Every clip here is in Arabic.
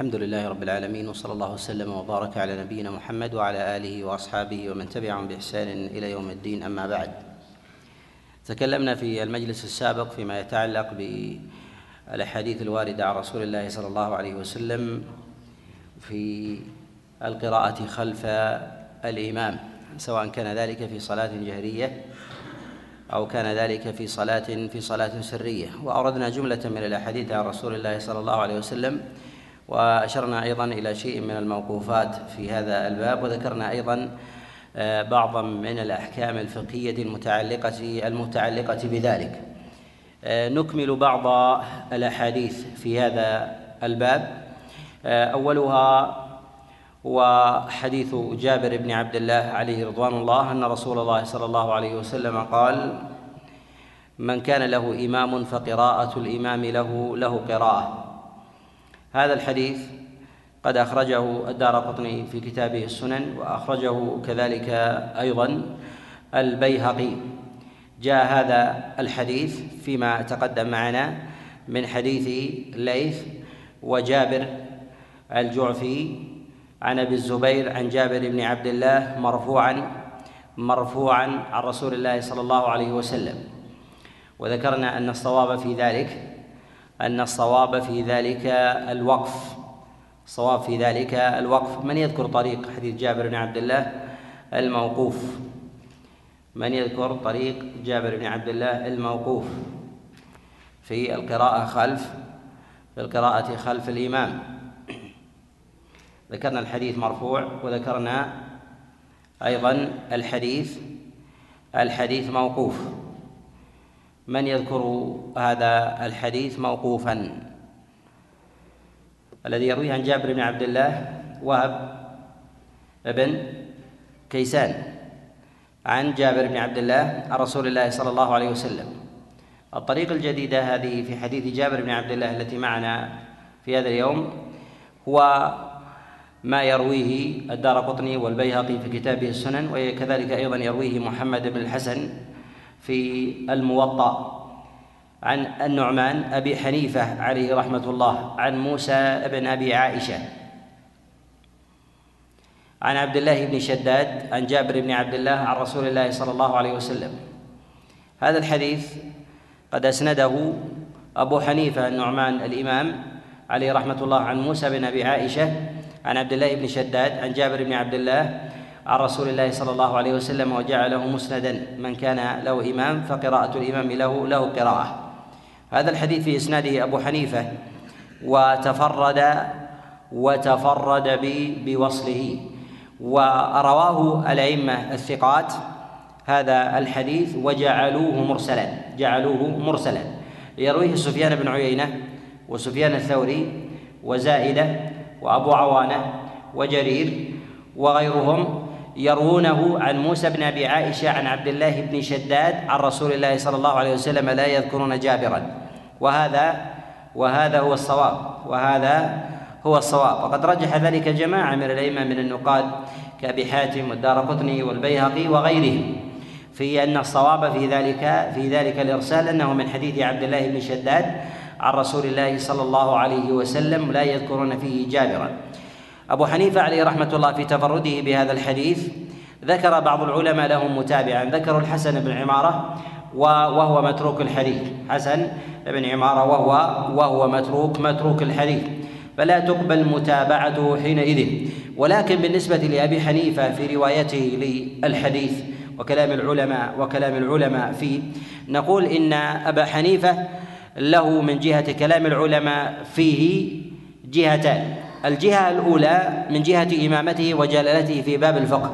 الحمد لله رب العالمين وصلى الله وسلم وبارك على نبينا محمد وعلى آله وأصحابه ومن تبعهم بإحسان إلى يوم الدين. أما بعد تكلمنا في المجلس السابق فيما يتعلق بالأحاديث الواردة عن رسول الله صلى الله عليه وسلم في القراءة خلف الإمام سواء كان ذلك في صلاة جهرية أو كان ذلك في صلاة في صلاة سرية. وأوردنا جملة من الأحاديث عن رسول الله صلى الله عليه وسلم وأشرنا أيضا إلى شيء من الموقوفات في هذا الباب وذكرنا أيضا آه، بعضا من الأحكام الفقهية المتعلقة المتعلقة بذلك. آه، نكمل بعض الأحاديث في هذا الباب. آه، أولها هو حديث جابر بن عبد الله عليه رضوان الله أن رسول الله صلى الله عليه وسلم قال من كان له إمام فقراءة الإمام له له قراءة. هذا الحديث قد أخرجه الدار قطني في كتابه السنن وأخرجه كذلك أيضا البيهقي. جاء هذا الحديث فيما تقدم معنا من حديث ليث وجابر الجعفي عن أبي الزبير عن جابر بن عبد الله مرفوعا مرفوعا عن رسول الله صلى الله عليه وسلم. وذكرنا أن الصواب في ذلك أن الصواب في ذلك الوقف. الصواب في ذلك الوقف. من يذكر طريق حديث جابر بن عبد الله الموقوف؟ من يذكر طريق جابر بن عبد الله الموقوف؟ في القراءة خلف في القراءة خلف الإمام. ذكرنا الحديث مرفوع وذكرنا أيضا الحديث الحديث موقوف. من يذكر هذا الحديث موقوفا؟ الذي يرويه عن جابر بن عبد الله وهب بن كيسان عن جابر بن عبد الله عن رسول الله صلى الله عليه وسلم. الطريق الجديدة هذه في حديث جابر بن عبد الله التي معنا في هذا اليوم هو ما يرويه الدار قطني والبيهقي في كتابه السنن وكذلك أيضا يرويه محمد بن الحسن في الموطأ. عن النعمان أبي حنيفة عليه رحمة الله عن موسى بن أبي عائشة. عن عبد الله بن شداد عن جابر بن عبد الله عن رسول الله صلى الله عليه وسلم. هذا الحديث قد أسنده أبو حنيفة النعمان الإمام عليه رحمة الله عن موسى بن أبي عائشة عن عبد الله بن شداد عن جابر بن عبد الله عن رسول الله صلى الله عليه وسلم وجعله مسندا. من كان له إمام فقراءة الإمام له له قراءة. هذا الحديث في إسناده أبو حنيفة. وتفرد وتفرد بوصله. ورواه الأئمة الثقات. هذا الحديث وجعلوه مرسلا جعلوه مرسلا. يرويه سفيان بن عيينة وسفيان الثوري وزائدة وأبو عوانة وجرير وغيرهم. يروونه عن موسى بن أبي عائشة عن عبد الله بن شداد عن رسول الله صلى الله عليه وسلم لا يذكرون جابرا. وهذا وهذا هو الصواب. وهذا هو الصواب. وقد رجح ذلك جماعة من الأئمة من النقاد كأبي حاتم والدار قطني والبيهقي وغيرهم. في أن الصواب في ذلك في ذلك الإرسال أنه من حديث عبد الله بن شداد عن رسول الله صلى الله عليه وسلم لا يذكرون فيه جابرا. أبو حنيفة عليه رحمة الله في تفرده بهذا الحديث ذكر بعض العلماء لهم متابعا ذكروا الحسن بن عمارة وهو متروك الحديث. حسن بن عمارة وهو وهو متروك متروك الحديث. فلا تقبل متابعته حينئذ. ولكن بالنسبة لأبي حنيفة في روايته للحديث وكلام العلماء وكلام العلماء فيه نقول إن أبا حنيفة له من جهة كلام العلماء فيه جهتان. الجهة الأولى من جهة إمامته وجلالته في باب الفقه.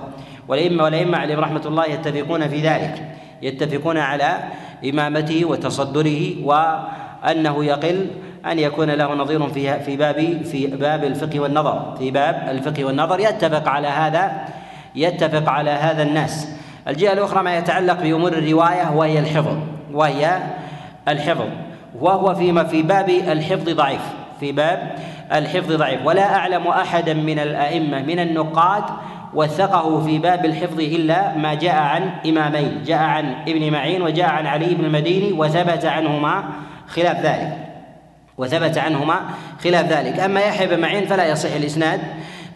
والأئمة والأئمة عليهم رحمة الله يتفقون في ذلك. يتفقون على إمامته وتصدره وأنه يقل أن يكون له نظير في في باب في باب الفقه والنظر. في باب الفقه والنظر يتفق على هذا يتفق على هذا الناس. الجهة الأخرى ما يتعلق بأمور الرواية وهي الحفظ. وهي الحفظ. وهو فيما في باب الحفظ ضعيف. في باب الحفظ ضعيف. ولا أعلم أحدا من الأئمة من النقاد وثقه في باب الحفظ إلا ما جاء عن إمامين. جاء عن ابن معين وجاء عن علي بن المديني وثبت عنهما خلاف ذلك. وثبت عنهما خلاف ذلك. أما يحيى بن معين فلا يصح الإسناد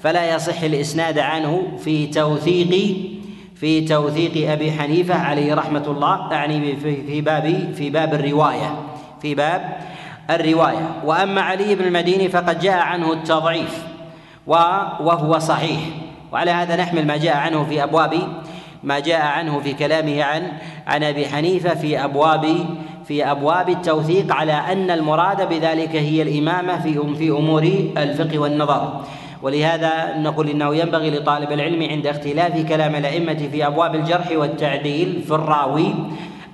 فلا يصح الإسناد عنه في توثيق في توثيق أبي حنيفة عليه رحمة الله يعني في باب في باب الرواية في باب الرواية. وأما علي بن المديني فقد جاء عنه التضعيف وهو صحيح. وعلى هذا نحمل ما جاء عنه في أبواب ما جاء عنه في كلامه عن عن أبي حنيفة في أبواب في أبواب التوثيق على أن المراد بذلك هي الإمامة في في أمور الفقه والنظر. ولهذا نقول إنه ينبغي لطالب العلم عند اختلاف كلام الأئمة في أبواب الجرح والتعديل في الراوي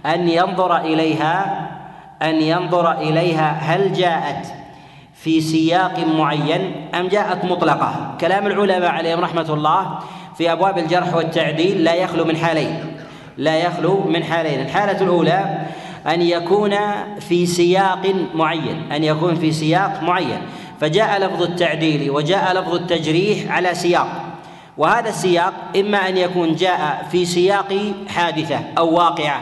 أن ينظر إليها أن ينظر إليها هل جاءت في سياق معين أم جاءت مطلقة. كلام العلماء عليهم رحمة الله في أبواب الجرح والتعديل لا يخلو من حالين. لا يخلو من حالين. الحالة الأولى أن يكون في سياق معين. أن يكون في سياق معين. فجاء لفظ التعديل وجاء لفظ التجريح على سياق. وهذا السياق إما أن يكون جاء في سياق حادثة أو واقعة.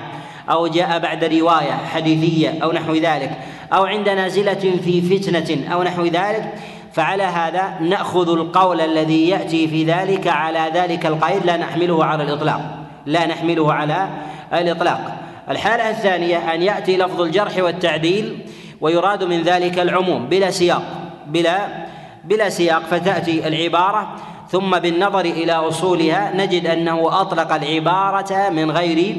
أو جاء بعد رواية حديثية أو نحو ذلك أو عند نازلة في فتنة أو نحو ذلك فعلى هذا نأخذ القول الذي يأتي في ذلك على ذلك القيد لا نحمله على الإطلاق لا نحمله على الإطلاق. الحالة الثانية أن يأتي لفظ الجرح والتعديل ويراد من ذلك العموم بلا سياق بلا بلا سياق فتأتي العبارة ثم بالنظر إلى أصولها نجد أنه أطلق العبارة من غير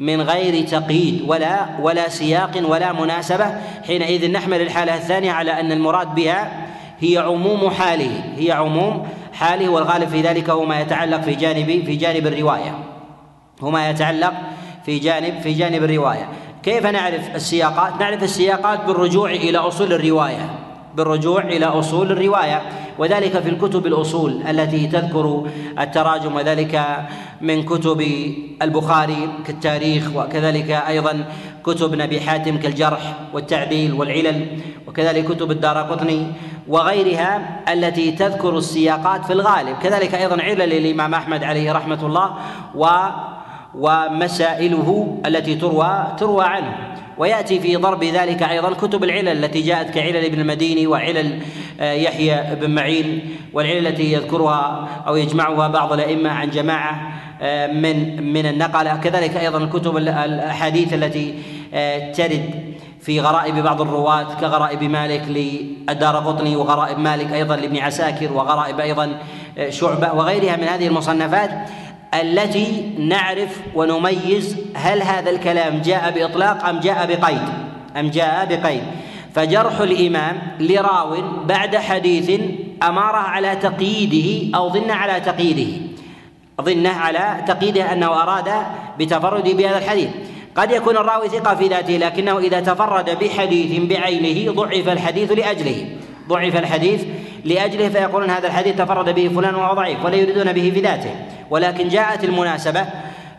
من غير تقييد ولا ولا سياق ولا مناسبة. حينئذ نحمل الحالة الثانية على أن المراد بها هي عموم حاله هي عموم حاله والغالب في ذلك هو ما يتعلق في جانب في جانب الرواية. هو ما يتعلق في جانب في جانب الرواية. كيف نعرف السياقات؟ نعرف السياقات بالرجوع إلى أصول الرواية. بالرجوع إلى أصول الرواية وذلك في الكتب الأصول التي تذكر التراجم وذلك من كتب البخاري كالتاريخ وكذلك أيضا كتب نبي حاتم كالجرح والتعديل والعلل وكذلك كتب الدار قطني وغيرها التي تذكر السياقات في الغالب. كذلك أيضا علل الامام أحمد عليه رحمة الله و ومسائله التي تروى تروى عنه. ويأتي في ضرب ذلك أيضا كتب العلل التي جاءت كعلل ابن المديني وعلل آه، يحيى بن معين والعلل التي يذكرها أو يجمعها بعض الأئمة عن جماعة آه، من من النقلة. كذلك أيضا الكتب الأحاديث التي آه، ترد في غرائب بعض الرواة كغرائب مالك للدار قطني وغرائب مالك أيضا لابن عساكر وغرائب أيضا شعبة وغيرها من هذه المصنفات. التي نعرف ونميز هل هذا الكلام جاء بإطلاق أم جاء بقيد أم جاء بقيد. فجرح الإمام لراو بعد حديث أماره على تقييده أو ظن على تقييده. ظنه على تقييده أنه أراد بتفرده بهذا الحديث. قد يكون الراوي ثقة في ذاته لكنه إذا تفرد بحديث بعينه ضعف الحديث لأجله. ضعف الحديث لأجله فيقولون هذا الحديث تفرد به فلان وهو ضعيف ولا يريدون به في ذاته. ولكن جاءت المناسبة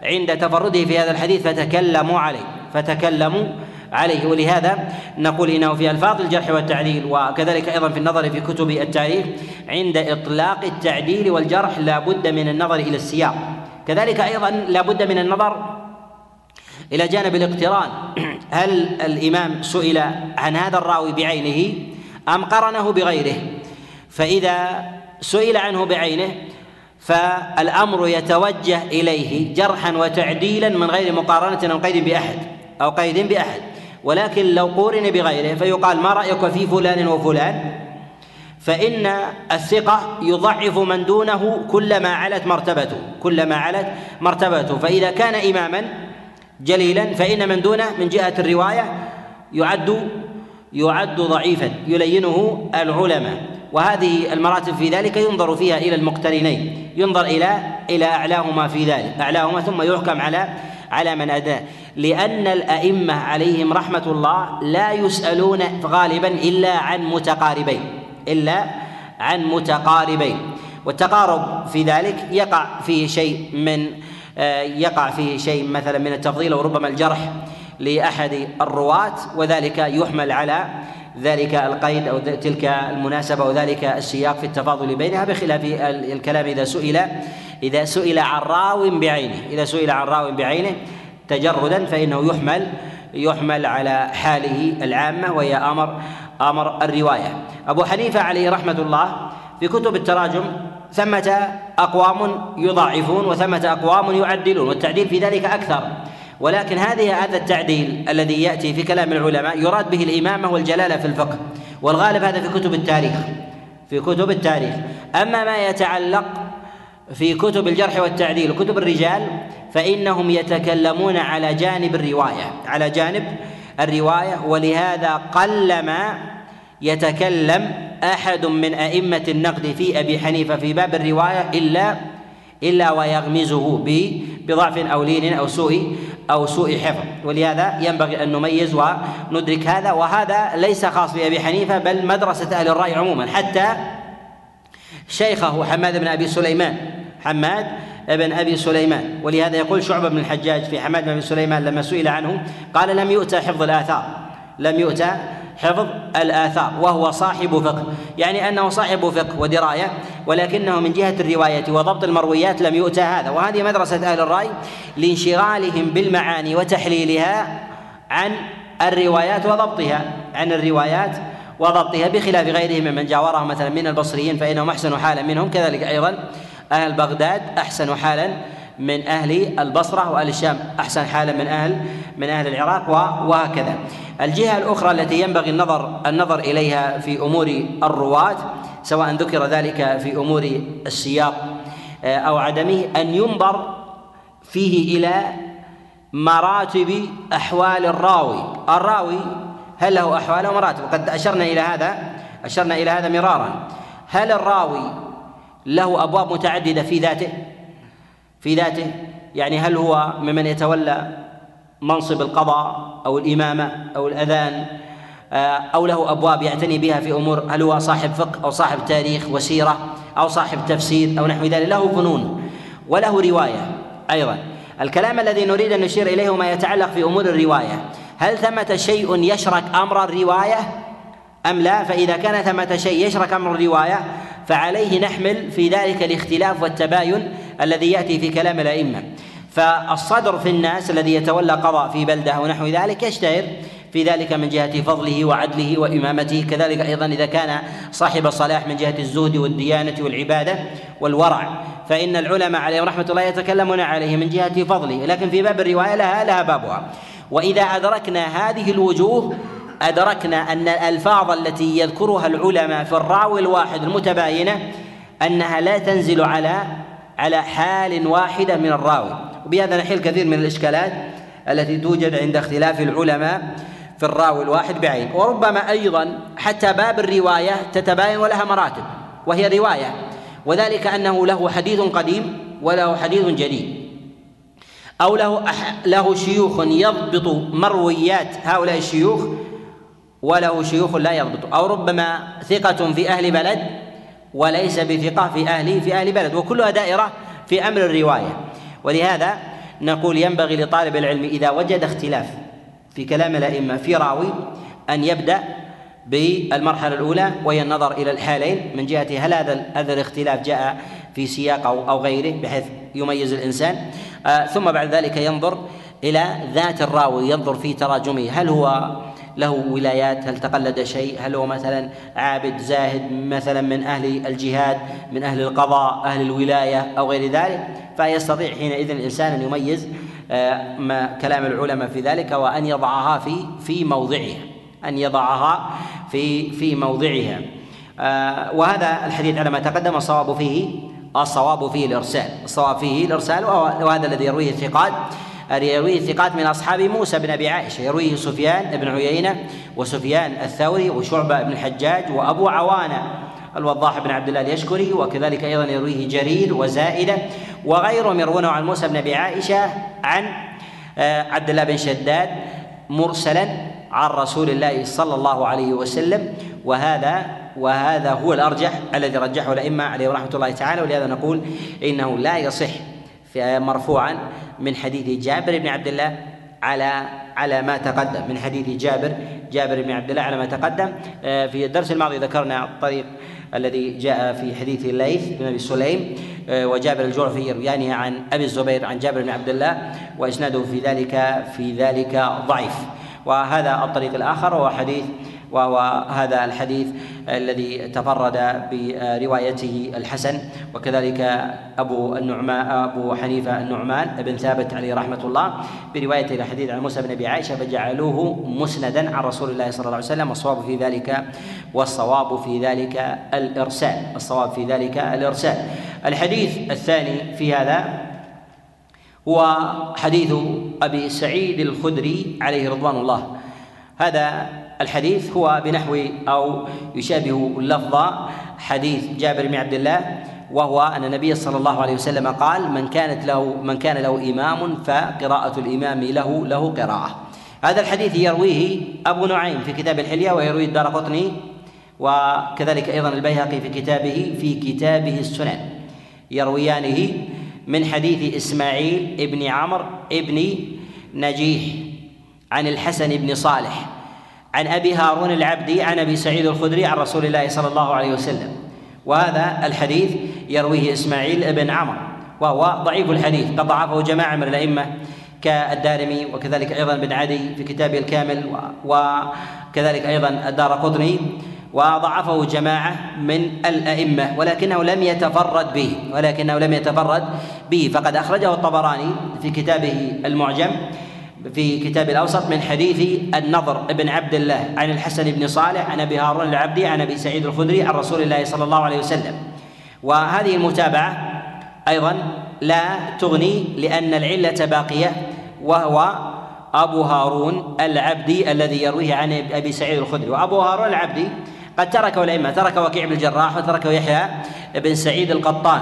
عند تفرده في هذا الحديث فتكلموا عليه فتكلموا عليه. ولهذا نقول إنه في ألفاظ الجرح والتعديل وكذلك أيضا في النظر في كتب التاريخ عند إطلاق التعديل والجرح لا بد من النظر إلى السياق. كذلك أيضا لا بد من النظر إلى جانب الاقتران. هل الإمام سئل عن هذا الراوي بعينه؟ أم قرنه بغيره؟ فإذا سئل عنه بعينه فالأمر يتوجه إليه جرحا وتعديلا من غير مقارنة أو قيد بأحد أو قيد بأحد. ولكن لو قورن بغيره فيقال ما رأيك في فلان وفلان؟ فإن الثقة يضعف من دونه كلما علت مرتبته كلما علت مرتبته. فإذا كان اماما جليلا فإن من دونه من جهة الرواية يعد يعد ضعيفا يلينه العلماء. وهذه المراتب في ذلك ينظر فيها إلى المقترنين ينظر إلى إلى أعلاهما في ذلك أعلاهما ثم يحكم على على من اداه لأن الأئمة عليهم رحمة الله لا يسألون غالبا إلا عن متقاربين إلا عن متقاربين. والتقارب في ذلك يقع فيه شيء من آه، يقع فيه شيء مثلا من التفضيل وربما الجرح. لأحد الرواة وذلك يحمل على ذلك القيد أو تلك المناسبة وذلك السياق في التفاضل بينها بخلاف الكلام إذا سئل إذا سئل عن راو بعينه إذا سئل عن راو بعينه تجردا فإنه يحمل يحمل على حاله العامة وهي أمر أمر الرواية. أبو حنيفة عليه رحمة الله في كتب التراجم ثمة أقوام يضاعفون وثمة أقوام يعدلون والتعديل في ذلك أكثر. ولكن هذه هذا التعديل الذي يأتي في كلام العلماء يراد به الإمامة والجلالة في الفقه والغالب هذا في كتب التاريخ في كتب التاريخ. أما ما يتعلق في كتب الجرح والتعديل وكتب الرجال فإنهم يتكلمون على جانب الرواية على جانب الرواية. ولهذا قلما يتكلم أحد من أئمة النقد في أبي حنيفة في باب الرواية إلا إلا ويغمزه بضعف أو لين أو سوء أو سوء حفظ. ولهذا ينبغي أن نميز وندرك هذا وهذا ليس خاص بأبي حنيفة بل مدرسة أهل الرأي عموما. حتى شيخه حماد بن أبي سليمان حماد بن أبي سليمان. ولهذا يقول شعبة بن الحجاج في حماد بن أبي سليمان لما سئل عنه قال لم يؤتى حفظ الآثار لم يؤتى حفظ الآثار وهو صاحب فقه. يعني أنه صاحب فقه ودراية ولكنه من جهة الرواية وضبط المرويات لم يؤتى هذا. وهذه مدرسة أهل الرأي لانشغالهم بالمعاني وتحليلها عن الروايات وضبطها عن الروايات وضبطها بخلاف غيرهم ممن جاورهم مثلا من البصريين فإنهم أحسن حالا منهم كذلك أيضا أهل بغداد أحسن حالا من أهل البصرة وأهل الشام. أحسن حالا من أهل من أهل العراق وهكذا. الجهة الأخرى التي ينبغي النظر النظر إليها في أمور الرواة سواء ذكر ذلك في أمور السياق آه، أو عدمه أن ينظر فيه إلى مراتب أحوال الراوي. الراوي هل له أحوال ومراتب وقد أشرنا إلى هذا أشرنا إلى هذا مرارا. هل الراوي له أبواب متعددة في ذاته؟ في ذاته. يعني هل هو ممن يتولى منصب القضاء أو الإمامة أو الأذان آه، أو له أبواب يعتني بها في أمور هل هو صاحب فقه أو صاحب تاريخ وسيرة أو صاحب تفسير أو نحو ذلك؟ له فنون وله رواية أيضا. الكلام الذي نريد أن نشير إليه ما يتعلق في أمور الرواية. هل ثمة شيء يشرك أمر الرواية؟ أم لا؟ فإذا كان ثمة شيء يشرك أمر الرواية فعليه نحمل في ذلك الاختلاف والتباين الذي يأتي في كلام الأئمة. فالصدر في الناس الذي يتولى قضاء في بلدة ونحو ذلك يشتهر في ذلك من جهة فضله وعدله وإمامته. كذلك أيضا إذا كان صاحب صلاح من جهة الزهد والديانة والعبادة والورع. فإن العلماء عليهم رحمة الله يتكلمون عليه من جهة فضله. لكن في باب الرواية لها لها بابها. وإذا أدركنا هذه الوجوه أدركنا أن الألفاظ التي يذكرها العلماء في الراوي الواحد المتباينة أنها لا تنزل على على حال واحدة من الراوي. وبهذا نحل كثير من الإشكالات التي توجد عند اختلاف العلماء في الراوي الواحد بعين. وربما أيضا حتى باب الرواية تتباين ولها مراتب وهي رواية وذلك أنه له حديث قديم وله حديث جديد. أو له له شيوخ يضبط مرويات هؤلاء الشيوخ وله شيوخ لا يضبط أو ربما ثقة في أهل بلد وليس بثقة في أهل في أهل بلد. وكلها دائرة في أمر الرواية. ولهذا نقول ينبغي لطالب العلم إذا وجد اختلاف في كلام الأئمة في راوي أن يبدأ بالمرحلة الأولى وهي النظر إلى الحالين. من جهة هل هذا هذا الاختلاف جاء في سياق أو أو غيره بحيث يميز الإنسان. آه ثم بعد ذلك ينظر إلى ذات الراوي ينظر في تراجمه. هل هو له ولايات هل تقلد شيء؟ هل هو مثلا عابد زاهد مثلا من أهل الجهاد من أهل القضاء أهل الولاية أو غير ذلك؟ فيستطيع حينئذ الإنسان أن يميز آه، ما كلام العلماء في ذلك وأن يضعها في في موضعها أن يضعها في في موضعها. آه، وهذا الحديث على ما تقدم الصواب فيه الصواب فيه الإرسال. الصواب فيه الإرسال وهذا الذي يرويه الثقات. يرويه ثقات من أصحاب موسى بن أبي عائشة يرويه سفيان بن عيينة وسفيان الثوري وشعبة بن الحجاج وأبو عوانة الوضاح بن عبد الله اليشكري وكذلك أيضا يرويه جرير وزائدة وغيرهم يروونه عن موسى بن أبي عائشة عن آه، عبد الله بن شداد مرسلا عن رسول الله صلى الله عليه وسلم وهذا وهذا هو الأرجح الذي رجحه الأئمة عليه رحمة الله تعالى ولهذا نقول إنه لا يصح مرفوعا من حديث جابر بن عبد الله على على ما تقدم. من حديث جابر جابر بن عبد الله على ما تقدم آه، في الدرس الماضي ذكرنا الطريق الذي جاء في حديث الليث بن أبي سليم آه، وجابر الجعفي يرويانه عن أبي الزبير عن جابر بن عبد الله وإسناده في ذلك في ذلك ضعيف. وهذا الطريق الآخر هو حديث وهو هذا الحديث الذي تفرد بروايته الحسن. وكذلك أبو النعمان أبو حنيفة النعمان بن ثابت عليه رحمة الله برواية الحديث عن موسى بن أبي عائشة فجعلوه مسندا عن رسول الله صلى الله عليه وسلم والصواب في ذلك والصواب في ذلك الإرسال الصواب في ذلك الإرسال. الحديث الثاني في هذا هو حديث أبي سعيد الخدري عليه رضوان الله. هذا الحديث هو بنحو أو يشابه اللفظ حديث جابر بن عبد الله وهو أن النبي صلى الله عليه وسلم قال من كانت له من كان له إمام فقراءة الإمام له له قراءة. هذا الحديث يرويه أبو نعيم في كتاب الحلية ويرويه الدار قطني وكذلك أيضا البيهقي في كتابه في كتابه السنن. يرويانه من حديث إسماعيل ابن عمرو ابن نجيح عن الحسن بن صالح. عن أبي هارون العبدي عن أبي سعيد الخدري عن رسول الله صلى الله عليه وسلم. وهذا الحديث يرويه إسماعيل بن عمرو وهو ضعيف الحديث قد ضعفه جماعة من الأئمة كالدارمي وكذلك أيضا بن عدي في كتابه الكامل وكذلك أيضا الدار قطني وضعفه جماعة من الأئمة ولكنه لم يتفرد به ولكنه لم يتفرد به. فقد أخرجه الطبراني في كتابه المعجم في كتاب الأوسط من حديث النضر بن عبد الله عن الحسن بن صالح عن أبي هارون العبدي عن أبي سعيد الخدري عن رسول الله صلى الله عليه وسلم. وهذه المتابعة أيضا لا تغني لأن العلة باقية وهو أبو هارون العبدي الذي يرويه عن أبي سعيد الخدري. وأبو هارون العبدي قد تركه الأئمة ترك وكيع بن الجراح وتركه يحيى بن سعيد القطان.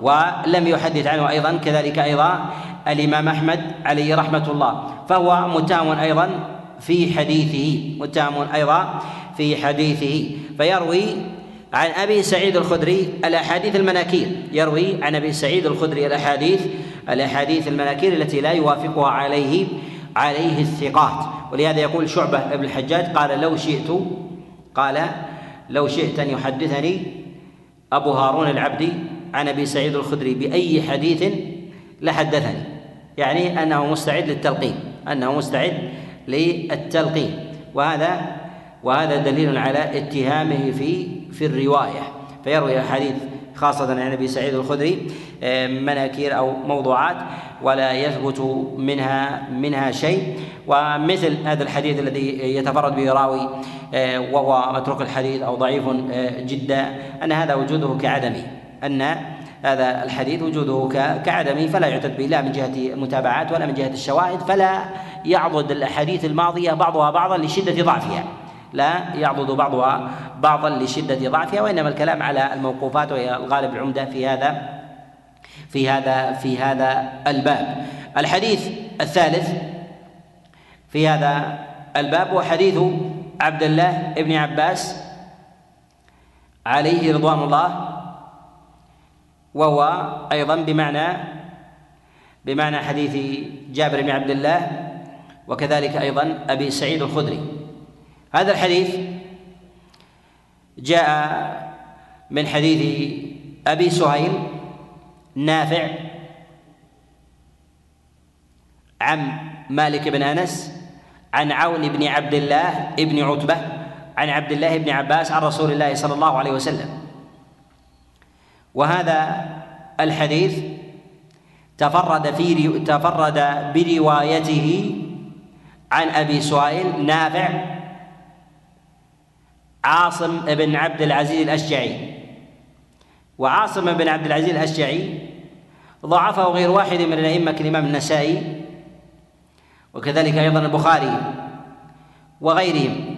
ولم يحدث عنه أيضا كذلك أيضا الإمام أحمد عليه رحمة الله فهو متهم أيضا في حديثه متهم أيضا في حديثه فيروي عن أبي سعيد الخدري الأحاديث المناكير يروي عن أبي سعيد الخدري الأحاديث الأحاديث المناكير التي لا يوافقها عليه عليه الثقات. ولهذا يقول شعبة ابن الحجاج قال لو شئت قال لو شئت أن يحدثني أبو هارون العبدي عن أبي سعيد الخدري بأي حديث لحدثني. يعني أنه مستعد للتلقين أنه مستعد للتلقين. وهذا وهذا دليل على اتهامه في في الرواية. فيروي احاديث خاصة عن أبي سعيد الخدري آه، مناكير أو موضوعات ولا يثبت منها منها شيء. ومثل هذا الحديث الذي يتفرد به راوي آه، وهو متروك الحديث أو ضعيف آه، جدا أن هذا وجوده كعدمه أن هذا الحديث وجوده كعدمه فلا يعتد به لا من جهة المتابعات ولا من جهة الشواهد فلا يعضد الأحاديث الماضية بعضها بعضا لشدة ضعفها. لا يعضد بعضها بعضا لشدة ضعفها وإنما الكلام على الموقوفات وهي الغالب العمدة في هذا في هذا في هذا الباب. الحديث الثالث في هذا الباب هو حديث عبد الله بن عباس عليه رضوان الله وهو أيضا بمعنى بمعنى حديث جابر بن عبد الله وكذلك أيضا أبي سعيد الخدري. هذا الحديث جاء من حديث أبي سهيل نافع عن مالك بن أنس عن عون بن عبد الله بن عتبة عن عبد الله بن عباس عن رسول الله صلى الله عليه وسلم. وهذا الحديث تفرد في تفرد بروايته عن أبي سهيل نافع عاصم بن عبد العزيز الأشجعي. وعاصم بن عبد العزيز الأشجعي ضعفه غير واحد من الأئمة كالامام النسائي وكذلك أيضا البخاري وغيرهم.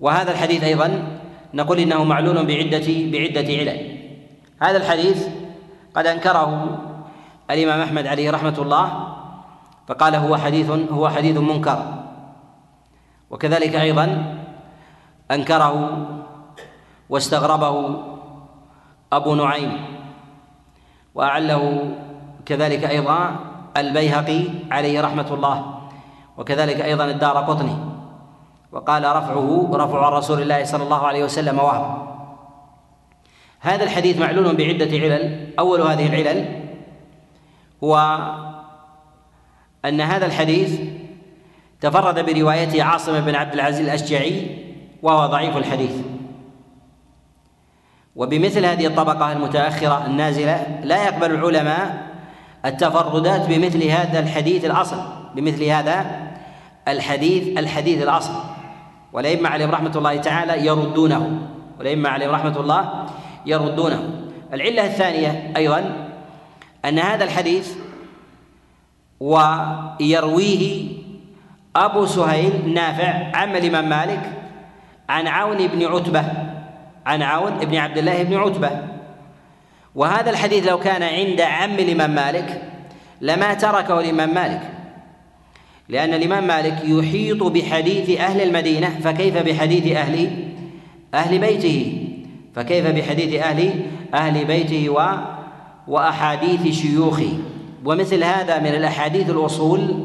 وهذا الحديث أيضا نقول إنه معلول بعده بعدة علل. هذا الحديث قد أنكره الإمام أحمد عليه رحمة الله فقال هو حديث هو حديث منكر. وكذلك أيضا أنكره واستغربه أبو نعيم وأعله كذلك أيضا البيهقي عليه رحمة الله وكذلك أيضا الدار قطني. وقال رفعه رفع رسول الله صلى الله عليه وسلم وهم. هذا الحديث معلول بعدة علل. أول هذه العلل هو أن هذا الحديث تفرد بروايته عاصم بن عبد العزيز الأشجعي وهو ضعيف الحديث. وبمثل هذه الطبقة المتأخرة النازلة لا يقبل العلماء التفردات بمثل هذا الحديث الأصل بمثل هذا الحديث الحديث الأصل. والأئمة عليهم رحمة الله تعالى يردونه. والأئمة عليهم رحمة الله يردونه. العلة الثانية أيضا أن هذا الحديث ويرويه أبو سهيل نافع عم الإمام مالك عن عون بن عتبة عن عون بن عبد الله بن عتبة. وهذا الحديث لو كان عند عم الإمام مالك لما تركه الإمام مالك. لأن الإمام مالك يحيط بحديث أهل المدينة فكيف بحديث أهل أهل بيته؟ فكيف بحديث أهل أهل بيته و وأحاديث شيوخه؟ ومثل هذا من الأحاديث الأصول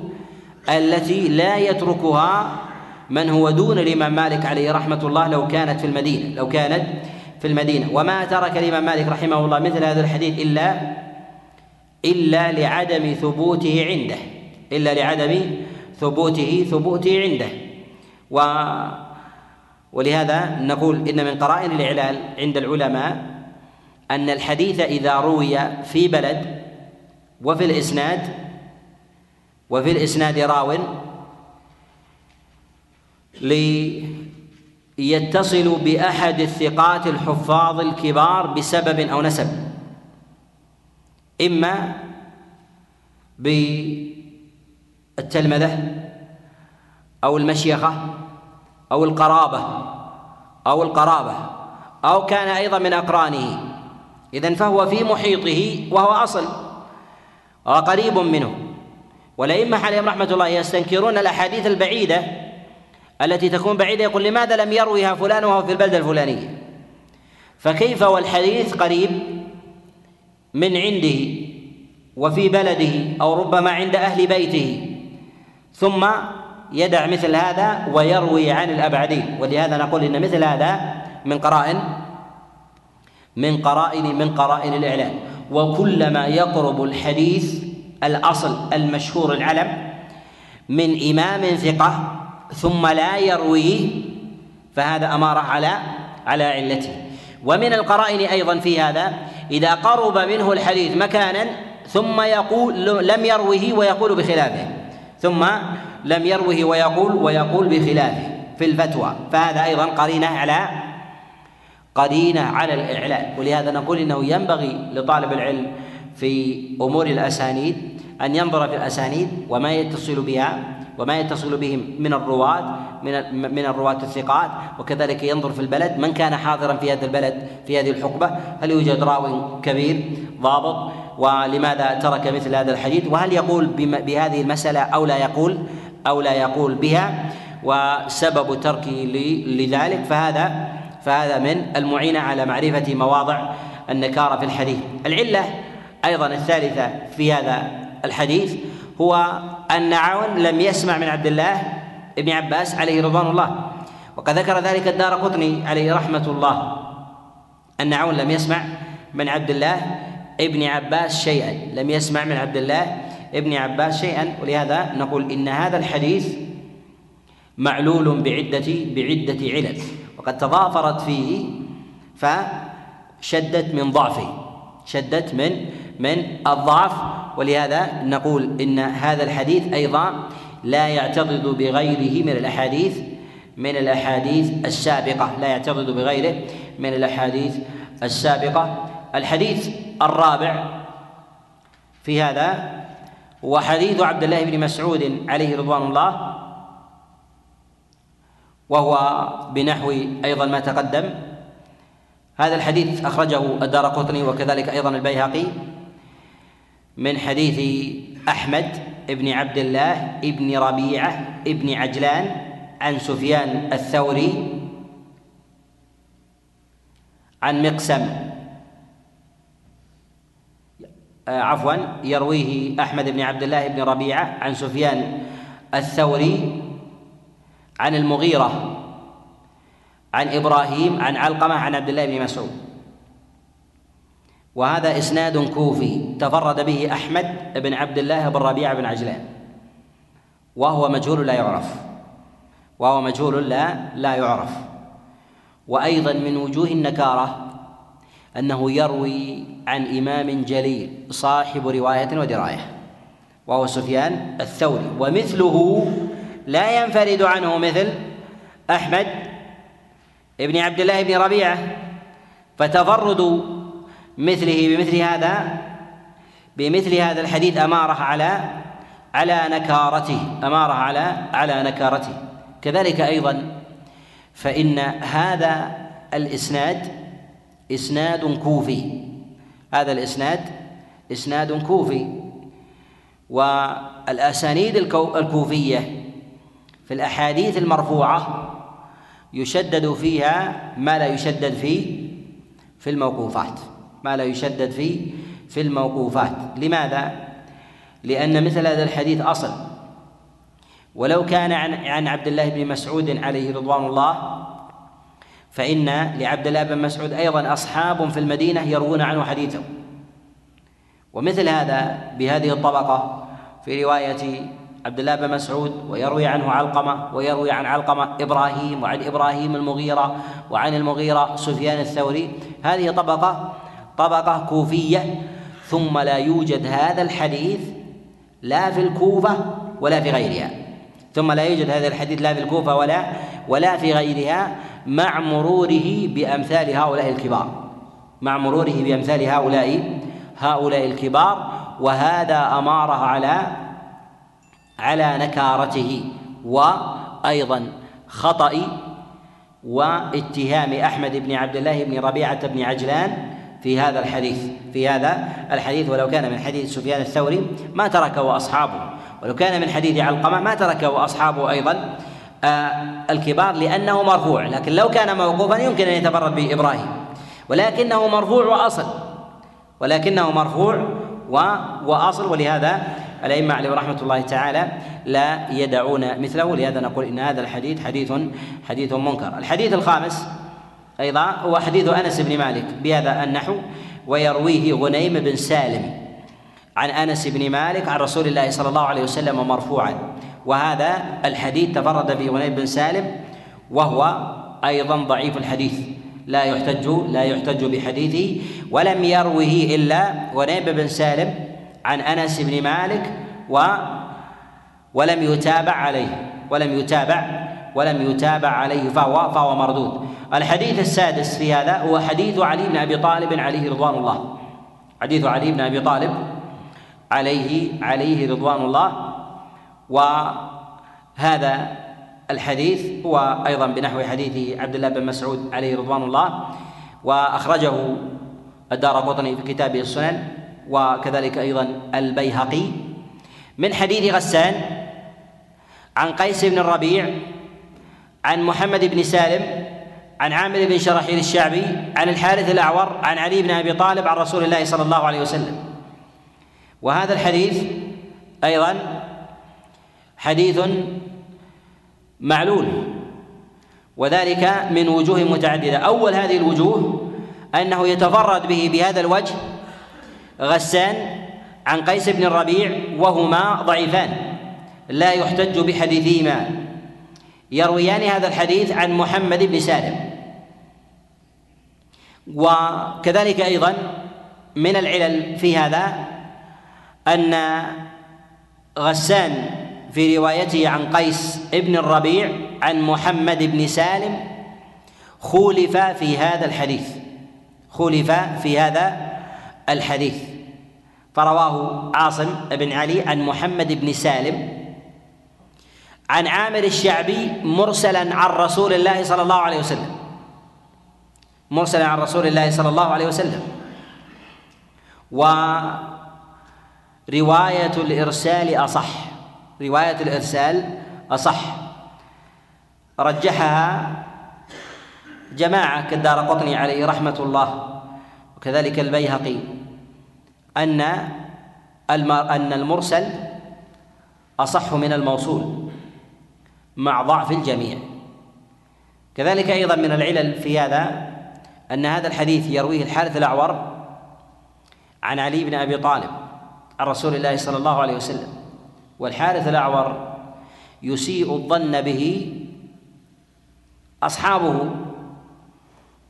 التي لا يتركها من هو دون الإمام مالك عليه رحمة الله لو كانت في المدينة لو كانت في المدينة. وما ترك الإمام مالك رحمه الله مثل هذا الحديث إلا إلا لعدم ثبوته عنده إلا لعدم ثبوته ثبوته عنده. و ولهذا نقول إن من قرائن الإعلال عند العلماء أن الحديث إذا روي في بلد وفي الإسناد وفي الإسناد راو ليتصل بأحد الثقات الحفاظ الكبار بسبب أو نسب إما بالتلمذة أو المشيخة أو القرابة أو القرابة أو كان أيضا من أقرانه. إذا فهو في محيطه وهو أصل وقريب منه. والأئمة عليهم رحمة الله يستنكرون الأحاديث البعيدة التي تكون بعيدة يقول لماذا لم يرويها فلان وهو في البلدة الفلانية؟ فكيف والحديث قريب من عنده وفي بلده أو ربما عند أهل بيته؟ ثم يدع مثل هذا ويروي عن الأبعدين. ولهذا نقول إن مثل هذا من قرائن من قرائن من قرائن الإعلان وكلما يقرب الحديث الأصل المشهور العلم من إمام ثقة ثم لا يرويه فهذا أمارة على على علته. ومن القرائن أيضا في هذا إذا قرب منه الحديث مكانا ثم يقول لم يروه ويقول بخلافه. ثم لم يروه ويقول ويقول بخلافه في الفتوى. فهذا أيضا قرينة على قرينة على الإعلان. ولهذا نقول إنه ينبغي لطالب العلم في أمور الأسانيد أن ينظر في الأسانيد وما يتصل بها وما يتصل بهم من الرواة من من الرواة الثقات. وكذلك ينظر في البلد من كان حاضرا في هذا البلد في هذه الحقبة؟ هل يوجد راو كبير ضابط؟ ولماذا ترك مثل هذا الحديث؟ وهل يقول بهذه المسألة أو لا يقول أو لا يقول بها؟ وسبب تركه لذلك. فهذا فهذا من المعينة على معرفة مواضع النكارة في الحديث. العلة أيضا الثالثة في هذا الحديث هو أن عون لم يسمع من عبد الله بن عباس عليه رضوان الله. وقد ذكر ذلك الدار قطني عليه رحمة الله. أن عون لم يسمع من عبد الله ابن عباس شيئا. لم يسمع من عبد الله ابن عباس شيئا. ولهذا نقول إن هذا الحديث معلول بعدة بعدة علل. وقد تضافرت فيه فشدت من ضعفه. شدت من من الضعف ولهذا نقول إن هذا الحديث أيضا لا يعتضد بغيره من الأحاديث من الأحاديث السابقة لا يعتضد بغيره من الأحاديث السابقة. الحديث الرابع في هذا وحديث عبد الله بن مسعود عليه رضوان الله وهو بنحو أيضا ما تقدم. هذا الحديث أخرجه الدار قطني وكذلك أيضا البيهقي. من حديث أحمد بن عبد الله بن ربيعة بن عجلان عن سفيان الثوري عن مقسم. آه، عفوا يرويه أحمد بن عبد الله بن ربيعة عن سفيان الثوري عن المغيرة عن إبراهيم عن علقمة عن عبد الله بن مسعود. وهذا إسناد كوفي تفرد به أحمد بن عبد الله بن ربيعة بن عجلان. وهو مجهول لا يعرف. وهو مجهول لا لا يعرف. وأيضا من وجوه النكارة أنه يروي عن إمام جليل صاحب رواية ودراية وهو سفيان الثوري. ومثله لا ينفرد عنه مثل أحمد ابن عبد الله بن ربيعة فتفرد مثله بمثل هذا بمثل هذا الحديث أمارة على على نكارته أمارة على على نكارته. كذلك أيضا فإن هذا الإسناد إسناد كوفي. هذا الإسناد إسناد كوفي. والأسانيد الكوفية في الأحاديث المرفوعة يشدد فيها ما لا يشدد في في الموقوفات. ما لا يشدد في في الموقوفات. لماذا؟ لأن مثل هذا الحديث أصل. ولو كان عن عن عبد الله بن مسعود عليه رضوان الله فإن لعبد الله بن مسعود أيضا أصحاب في المدينة يروون عنه حديثه. ومثل هذا بهذه الطبقة في رواية عبد الله بن مسعود ويروي عنه علقمة ويروي عن علقمة إبراهيم وعن إبراهيم المغيرة وعن المغيرة سفيان الثوري. هذه طبقة طبقة كوفية ثم لا يوجد هذا الحديث لا في الكوفة ولا في غيرها. ثم لا يوجد هذا الحديث لا في الكوفة ولا ولا في غيرها مع مروره بأمثال هؤلاء الكبار. مع مروره بأمثال هؤلاء هؤلاء الكبار وهذا أماره على على نكارته وأيضا خطأ واتهام أحمد بن عبد الله بن ربيعة بن عجلان في هذا الحديث في هذا الحديث ولو كان من حديث سفيان الثوري ما تركه أصحابه ولو كان من حديث علقمة ما تركه أصحابه أيضا. آه الكبار لأنه مرفوع لكن لو كان موقوفا يمكن أن يتفرد به إبراهيم. ولكنه مرفوع وأصل. ولكنه مرفوع وأصل ولهذا الأئمة عليهم رحمة الله تعالى لا يدعون مثله. لهذا نقول إن هذا الحديث حديث حديث منكر. الحديث الخامس أيضا هو حديث أنس بن مالك بهذا النحو ويرويه غنيم بن سالم عن أنس بن مالك عن رسول الله صلى الله عليه وسلم مرفوعا. وهذا الحديث تفرد به غنيم بن سالم وهو أيضا ضعيف الحديث. لا يحتج لا يحتج بحديثه. ولم يروه إلا غنيم بن سالم عن أنس بن مالك و ولم يتابع عليه ولم يتابع ولم يتابع عليه فهو فهو مردود. الحديث السادس في هذا هو حديث علي بن أبي طالب عليه رضوان الله. حديث علي بن أبي طالب عليه عليه رضوان الله. وهذا الحديث هو أيضا بنحو حديث عبد الله بن مسعود عليه رضوان الله. وأخرجه الدار قطني في كتابه السنن وكذلك أيضا البيهقي. من حديث غسان عن قيس بن الربيع عن محمد بن سالم عن عامر بن شرحيل الشعبي عن الحارث الأعور عن علي بن أبي طالب عن رسول الله صلى الله عليه وسلم. وهذا الحديث أيضا حديث معلول وذلك من وجوه متعددة. أول هذه الوجوه أنه يتفرد به بهذا الوجه غسان عن قيس بن الربيع وهما ضعيفان لا يحتج بحديثهما. يرويان هذا الحديث عن محمد بن سالم. وكذلك أيضا من العلل في هذا أن غسان في روايته عن قيس بن الربيع عن محمد بن سالم خولف في هذا الحديث. خولف في هذا الحديث. فرواه عاصم بن علي عن محمد بن سالم عن عامر الشعبي مرسلا عن رسول الله صلى الله عليه وسلم. مرسلا عن رسول الله صلى الله عليه وسلم. ورواية الإرسال أصح. رواية الإرسال أصح. رجحها جماعة كالدار قطني عليه رحمة الله وكذلك البيهقي. أن أن المرسل أصح من الموصول. مع ضعف الجميع. كذلك أيضا من العلل في هذا أن هذا الحديث يرويه الحارث الأعور عن علي بن أبي طالب عن رسول الله صلى الله عليه وسلم والحارث الأعور يسيء الظن به أصحابه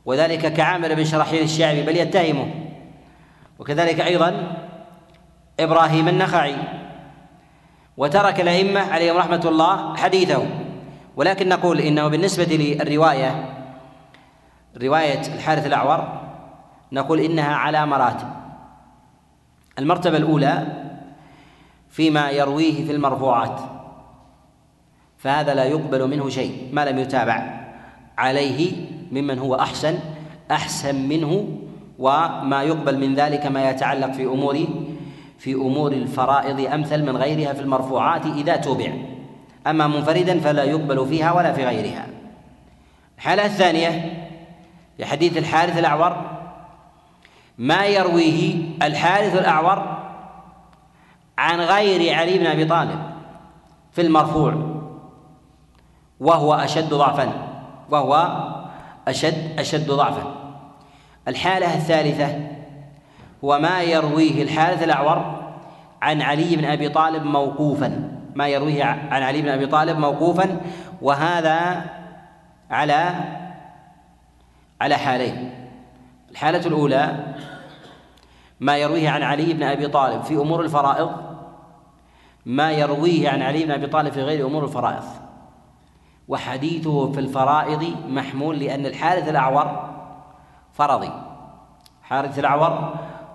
وذلك كعامر بن شرحيل الشعبي بل يتهمه. وكذلك أيضا إبراهيم النخعي وترك الأئمة عليهم رحمة الله حديثه ولكن نقول إنه بالنسبة للرواية رواية الحارث الأعور نقول إنها على مراتب. المرتبة الأولى فيما يرويه في المرفوعات فهذا لا يقبل منه شيء ما لم يتابع عليه ممن هو أحسن أحسن منه وما يقبل من ذلك ما يتعلق في أمور في أمور الفرائض أمثل من غيرها في المرفوعات إذا تبع أما منفردا فلا يقبل فيها ولا في غيرها. الحالة الثانية في حديث الحارث الأعور ما يرويه الحارث الأعور عن غير علي بن أبي طالب في المرفوع وهو أشد ضعفا وهو أشد أشد ضعفا. الحالة الثالثة هو ما يرويه الحارث الأعور عن علي بن أبي طالب موقوفا. ما يرويه عن علي بن أبي طالب موقوفا. وهذا على على حالين. الحالة الأولى ما يرويه عن علي بن أبي طالب في أمور الفرائض ما يرويه عن علي بن أبي طالب في غير أمور الفرائض. وحديثه في الفرائض محمول لأن الحارث الأعور فرضي. حارث الأعور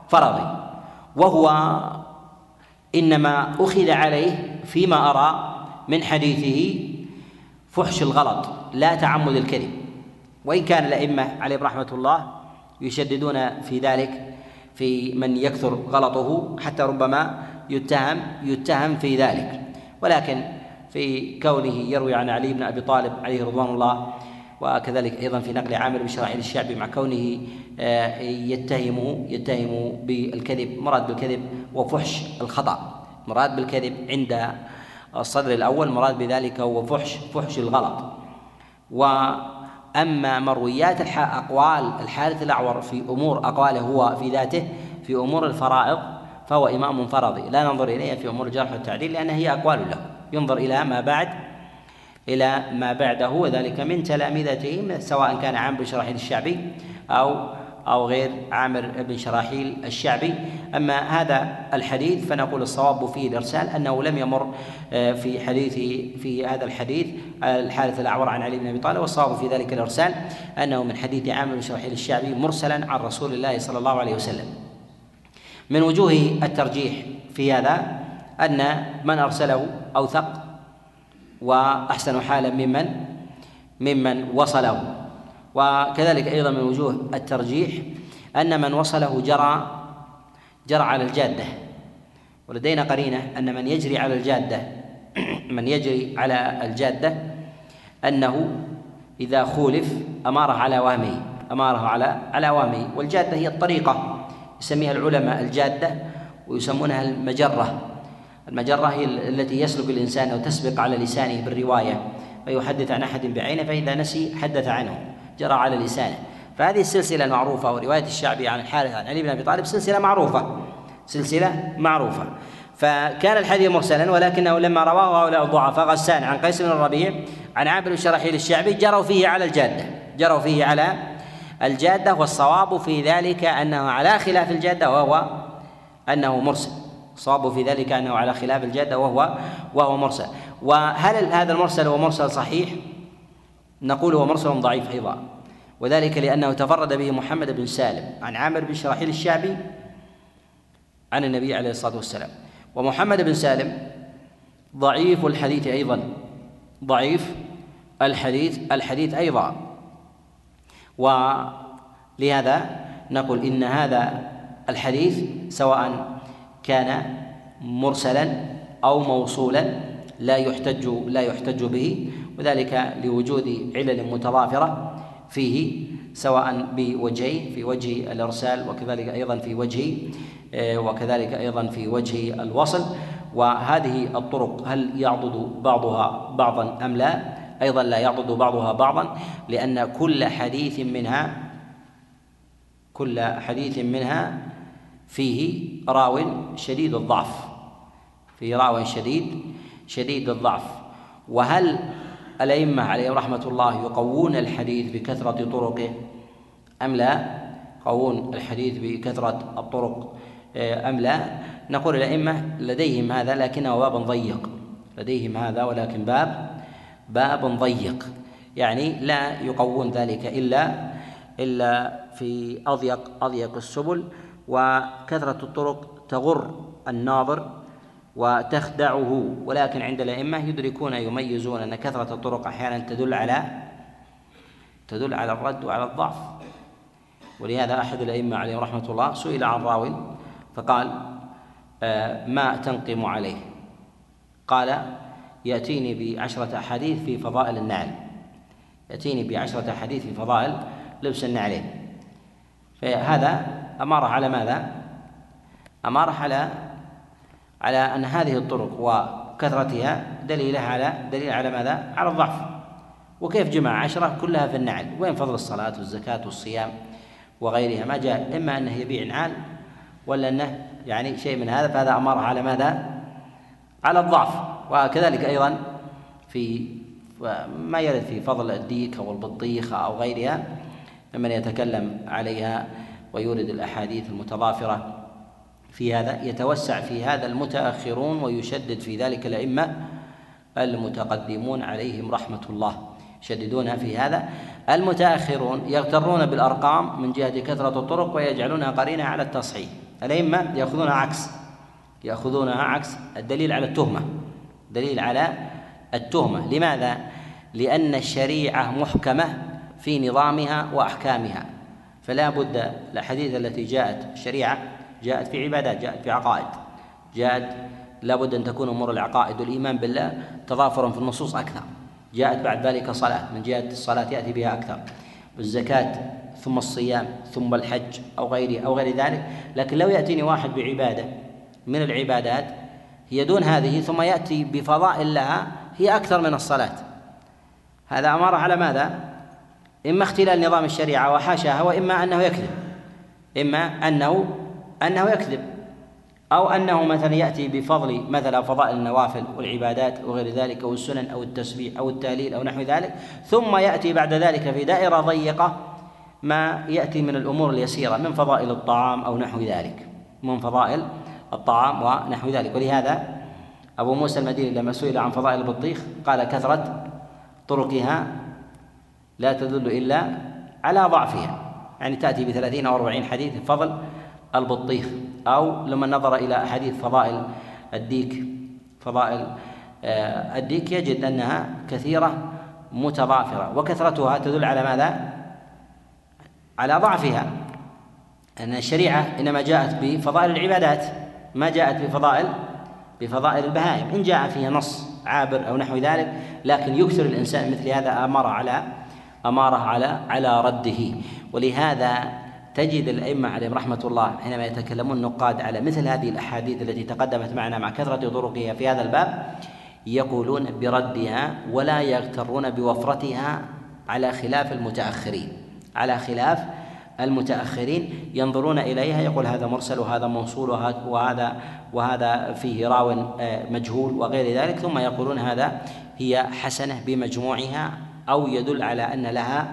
فرضي. وهو إنما أخذ عليه فيما أرى من حديثه فحش الغلط لا تعمد الكذب. وإن كان الأئمة عليهم رحمة الله يشددون في ذلك في من يكثر غلطه حتى ربما يتهم يتهم في ذلك. ولكن في كونه يروي عن علي بن أبي طالب عليه رضوان الله وكذلك أيضا في نقل عامر بن شراحيل الشعبي مع كونه آه، يتهمه يتهم بالكذب مراد بالكذب وفحش الخطأ. مراد بالكذب عند الصدر الأول مراد بذلك هو فحش فحش الغلط. وأما مرويات أقوال الحارث الأعور في أمور أقواله هو في ذاته في أمور الفرائض فهو إمام فرضي. لا ننظر اليه في أمور الجرح والتعديل لأن هي أقوال له. ينظر إلى ما بعد إلى ما بعده وذلك من تلامذته سواء كان عامر بن الشعبي أو أو غير عامر بن شراحيل الشعبي. أما هذا الحديث فنقول الصواب فيه الإرسال أنه لم يمر آه، في حديثه في هذا الحديث الحارث الأعور عن علي بن أبي طالب. والصواب في ذلك الإرسال أنه من حديث عامر بن شراحيل الشعبي مرسلا عن رسول الله صلى الله عليه وسلم. من وجوه الترجيح في هذا أن من أرسله أوثق وأحسن حالا ممن ممن وصله. وكذلك أيضا من وجوه الترجيح أن من وصله جرى جرى على الجادة. ولدينا قرينة أن من يجري على الجادة من يجري على الجادة أنه إذا خولف أماره على وهمه أماره على على وهمه. والجادة هي الطريقة يسميها العلماء الجادة ويسمونها المجرة. المجرة هي التي يسلك الإنسان أو تسبق على لسانه بالرواية فيحدث عن أحد بعينه فإذا نسي حدث عنه. جرى على لسانه. فهذه السلسلة المعروفة ورواية الشعبي عن الحارث عن علي بن أبي طالب سلسلة معروفة. سلسلة معروفة. فكان الحديث مرسلا ولكنه لما رواه هؤلاء الضعفاء غسان عن قيس بن الربيع عن عامر بن شرحيل الشعبي جروا فيه على الجادة. جروا فيه على الجادة والصواب في ذلك أنه على خلاف الجادة وهو أنه مرسل. الصواب في ذلك أنه على خلاف الجادة وهو وهو مرسل. وهل هذا المرسل هو مرسل صحيح؟ نقول هو مرسل ضعيف أيضا. وذلك لأنه تفرد به محمد بن سالم عن عامر بن شراحيل الشعبي عن النبي عليه الصلاة والسلام. ومحمد بن سالم ضعيف الحديث أيضا. ضعيف الحديث الحديث أيضا. ولهذا نقول إن هذا الحديث سواء كان مرسلا أو موصولا لا يحتج لا يحتج به. وذلك لوجود علل متضافرة فيه سواء بوجهين في وجه الإرسال وكذلك أيضا في وجه آه، وكذلك أيضا في وجه الوصل. وهذه الطرق هل يعضد بعضها بعضا أم لا؟ أيضا لا يعضد بعضها بعضا لأن كل حديث منها كل حديث منها فيه راو شديد الضعف. فيه راو شديد شديد الضعف. وهل الأئمة عليهم رحمة الله يقوون الحديث بكثرة طرقه؟ أم لا؟ يقوون الحديث بكثرة الطرق. آه، أم لا؟ نقول الأئمة لديهم هذا لكنه باب ضيق. لديهم هذا ولكن باب باب ضيق. يعني لا يقوون ذلك إلا إلا في أضيق أضيق السبل وكثرة الطرق تغر الناظر وتخدعه. ولكن عند الأئمة يدركون يميزون أن كثرة الطرق أحيانا تدل على تدل على الرد وعلى الضعف. ولهذا أحد الأئمة عليه رحمة الله سئل عن راو فقال آه، ما تنقم عليه؟ قال يأتيني بعشرة أحاديث في فضائل النعل. يأتيني بعشرة أحاديث في فضائل لبس النعلين. فهذا أمارة على ماذا؟ أمارة على على أن هذه الطرق وكثرتها دليلها على دليل على ماذا؟ على الضعف. وكيف جمع عشرة؟ كلها في النعل. وين فضل الصلاة والزكاة والصيام وغيرها؟ ما جاء. إما أنه يبيع نعال ولا أنه يعني شيء من هذا فهذا أمر على ماذا؟ على الضعف. وكذلك أيضا في ما يرد في فضل الديك أو البطيخة أو غيرها ممن يتكلم عليها ويورد الأحاديث المتضافرة. في هذا يتوسع في هذا المتأخرون ويشدد في ذلك الأئمة المتقدمون عليهم رحمة الله. يشددون في هذا. المتأخرون يغترون بالأرقام من جهة كثرة الطرق ويجعلونها قرينة على التصحيح. الأئمة يأخذونها عكس يأخذونها عكس الدليل على التهمة دليل على التهمة. لماذا؟ لأن الشريعة محكمة في نظامها وأحكامها. فلا بد الأحاديث التي جاءت الشريعة جاءت في عبادات جاءت في عقائد. جاءت لابد أن تكون أمور العقائد والإيمان بالله تضافرا في النصوص أكثر. جاءت بعد ذلك صلاة من جهة الصلاة يأتي بها أكثر. والزكاة ثم الصيام ثم الحج أو غيره أو غير ذلك. لكن لو يأتيني واحد بعبادة من العبادات هي دون هذه ثم يأتي بفضائل لها هي أكثر من الصلاة. هذا أمر على ماذا؟ إما اختلال نظام الشريعة وحاشاها وإما أنه يكذب. إما أنه أنه يكذب أو أنه مثلا يأتي بفضل مثلا فضائل النوافل والعبادات وغير ذلك أو السنن أو التسبيح أو التهليل أو نحو ذلك ثم يأتي بعد ذلك في دائرة ضيقة ما يأتي من الأمور اليسيرة من فضائل الطعام أو نحو ذلك من فضائل الطعام ونحو ذلك. ولهذا أبو موسى المديني لما سئل عن فضائل البطيخ قال كثرة طرقها لا تدل إلا على ضعفها يعني تأتي بثلاثين أو أربعين حديث فضل البطيخ أو لما نظر إلى أحاديث فضائل الديك فضائل آه، الديك يجد أنها كثيرة متضافرة وكثرتها تدل على ماذا؟ على ضعفها. أن الشريعة إنما جاءت بفضائل العبادات ما جاءت بفضائل بفضائل البهائم. إن جاء فيها نص عابر أو نحو ذلك لكن يكثر الإنسان مثل هذا أمر على أمارة على على رده. ولهذا تجد الأئمة عليهم رحمة الله حينما يتكلمون النقاد على مثل هذه الأحاديث التي تقدمت معنا مع كثرة طرقها في هذا الباب يقولون بردها ولا يغترون بوفرتها على خلاف المتأخرين. على خلاف المتأخرين ينظرون إليها يقول هذا مرسل وهذا موصول وهذا وهذا فيه راو آه، مجهول وغير ذلك ثم يقولون هذا هي حسنة بمجموعها أو يدل على أن لها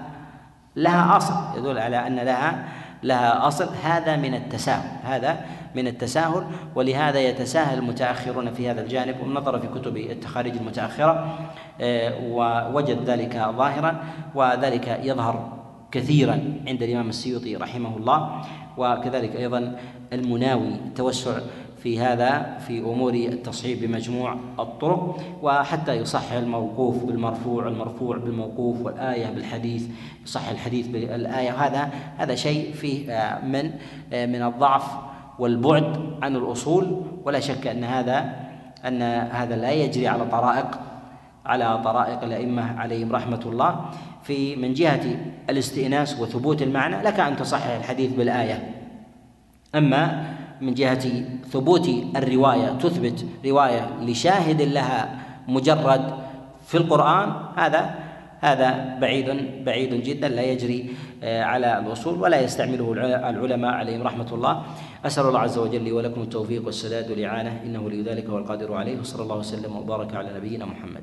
لها أصل يدل على أن لها لها أصل هذا من التساهل هذا من التساهل ولهذا يتساهل المتأخرون في هذا الجانب. ومن نظر في كتب التخاريج المتأخرة آه، ووجد ذلك ظاهرا وذلك يظهر كثيرا عند الإمام السيوطي رحمه الله وكذلك أيضا المناوي توسع في هذا في أمور التصحيح بمجموع الطرق وحتى يصحح الموقوف بالمرفوع المرفوع بالموقوف والآية بالحديث يصحح الحديث بالآية. هذا هذا شيء فيه آه، من آه، من الضعف والبعد عن الأصول. ولا شك أن هذا أن هذا لا يجري على طرائق على طرائق الأئمة عليهم رحمة الله. في من جهة الاستئناس وثبوت المعنى لك أن تصحح الحديث بالآية. أما من جهة ثبوت الرواية تثبت رواية لشاهد لها مجرد في القرآن هذا هذا بعيد بعيد جدا لا يجري آه، على الأصول ولا يستعمله العلماء عليهم رحمة الله. أسأل الله عز وجل لي ولكم التوفيق والسداد والإعانة إنه لي ذلك والقادر عليه وصلى الله وسلم وبارك على نبينا محمد.